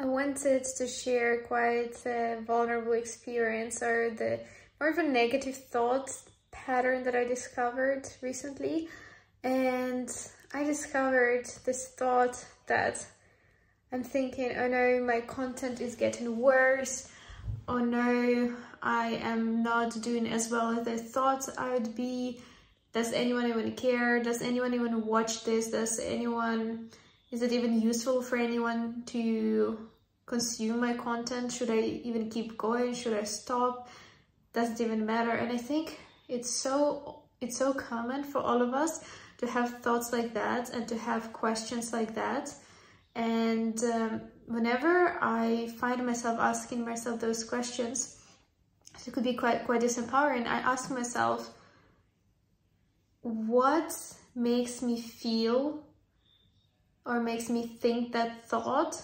I wanted to share quite a vulnerable experience or the more of a negative thought pattern that I discovered recently. And I discovered this thought that I'm thinking, oh no, my content is getting worse. Oh no, I am not doing as well as I thought I would be. Does anyone even care? Does anyone even watch this? Does anyone, is it even useful for anyone to consume my content? Should I even keep going? Should I stop? Does it even matter? And I think it's so, it's so common for all of us to have thoughts like that and to have questions like that. And um, whenever I find myself asking myself those questions, it could be quite quite disempowering. I ask myself, what makes me feel or makes me think that thought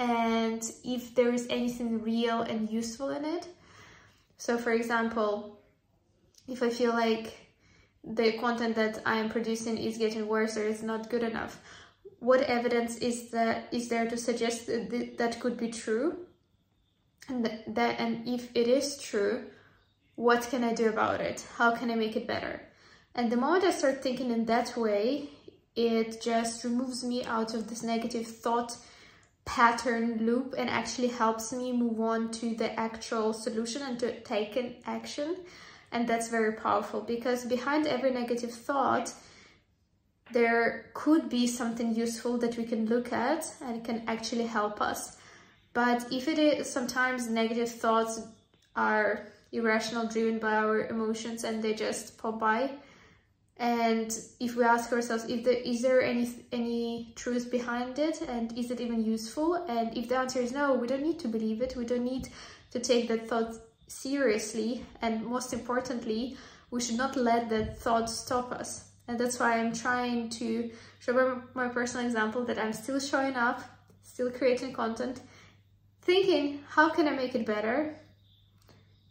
and if there is anything real and useful in it. So for example, if I feel like the content that I am producing is getting worse or is not good enough, what evidence is that is there to suggest that that could be true? And that and if it is true, what can I do about it? How can I make it better? And the moment I start thinking in that way, it just removes me out of this negative thought pattern loop and actually helps me move on to the actual solution and to take an action. And that's very powerful because behind every negative thought, there could be something useful that we can look at and can actually help us. But if it is sometimes negative thoughts are irrational, driven by our emotions and they just pop by, and if we ask ourselves if there is there any any truth behind it? And is it even useful? And if the answer is no we don't need to believe it. We don't need to take that thought seriously. And most importantly we should not let that thought stop us. And that's why i'm trying to show by my personal example that i'm still showing up still creating content thinking how can i make it better?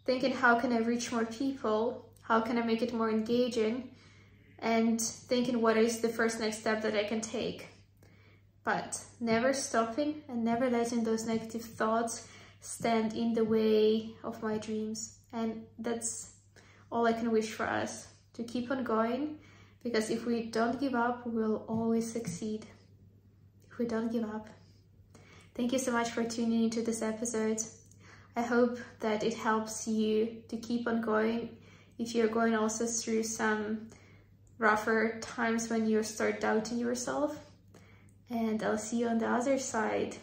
Thinking how can i reach more people? How can i make it more engaging and thinking what is the first next step that I can take. But never stopping and never letting those negative thoughts stand in the way of my dreams. And that's all I can wish for us to keep on going because if we don't give up, we'll always succeed. If we don't give up. Thank you so much for tuning into this episode. I hope that it helps you to keep on going if you're going also through some rougher times when you start doubting yourself. And I'll see you on the other side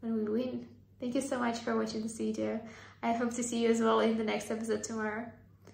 when we win. Thank you so much for watching this video. I hope to see you as well in the next episode tomorrow.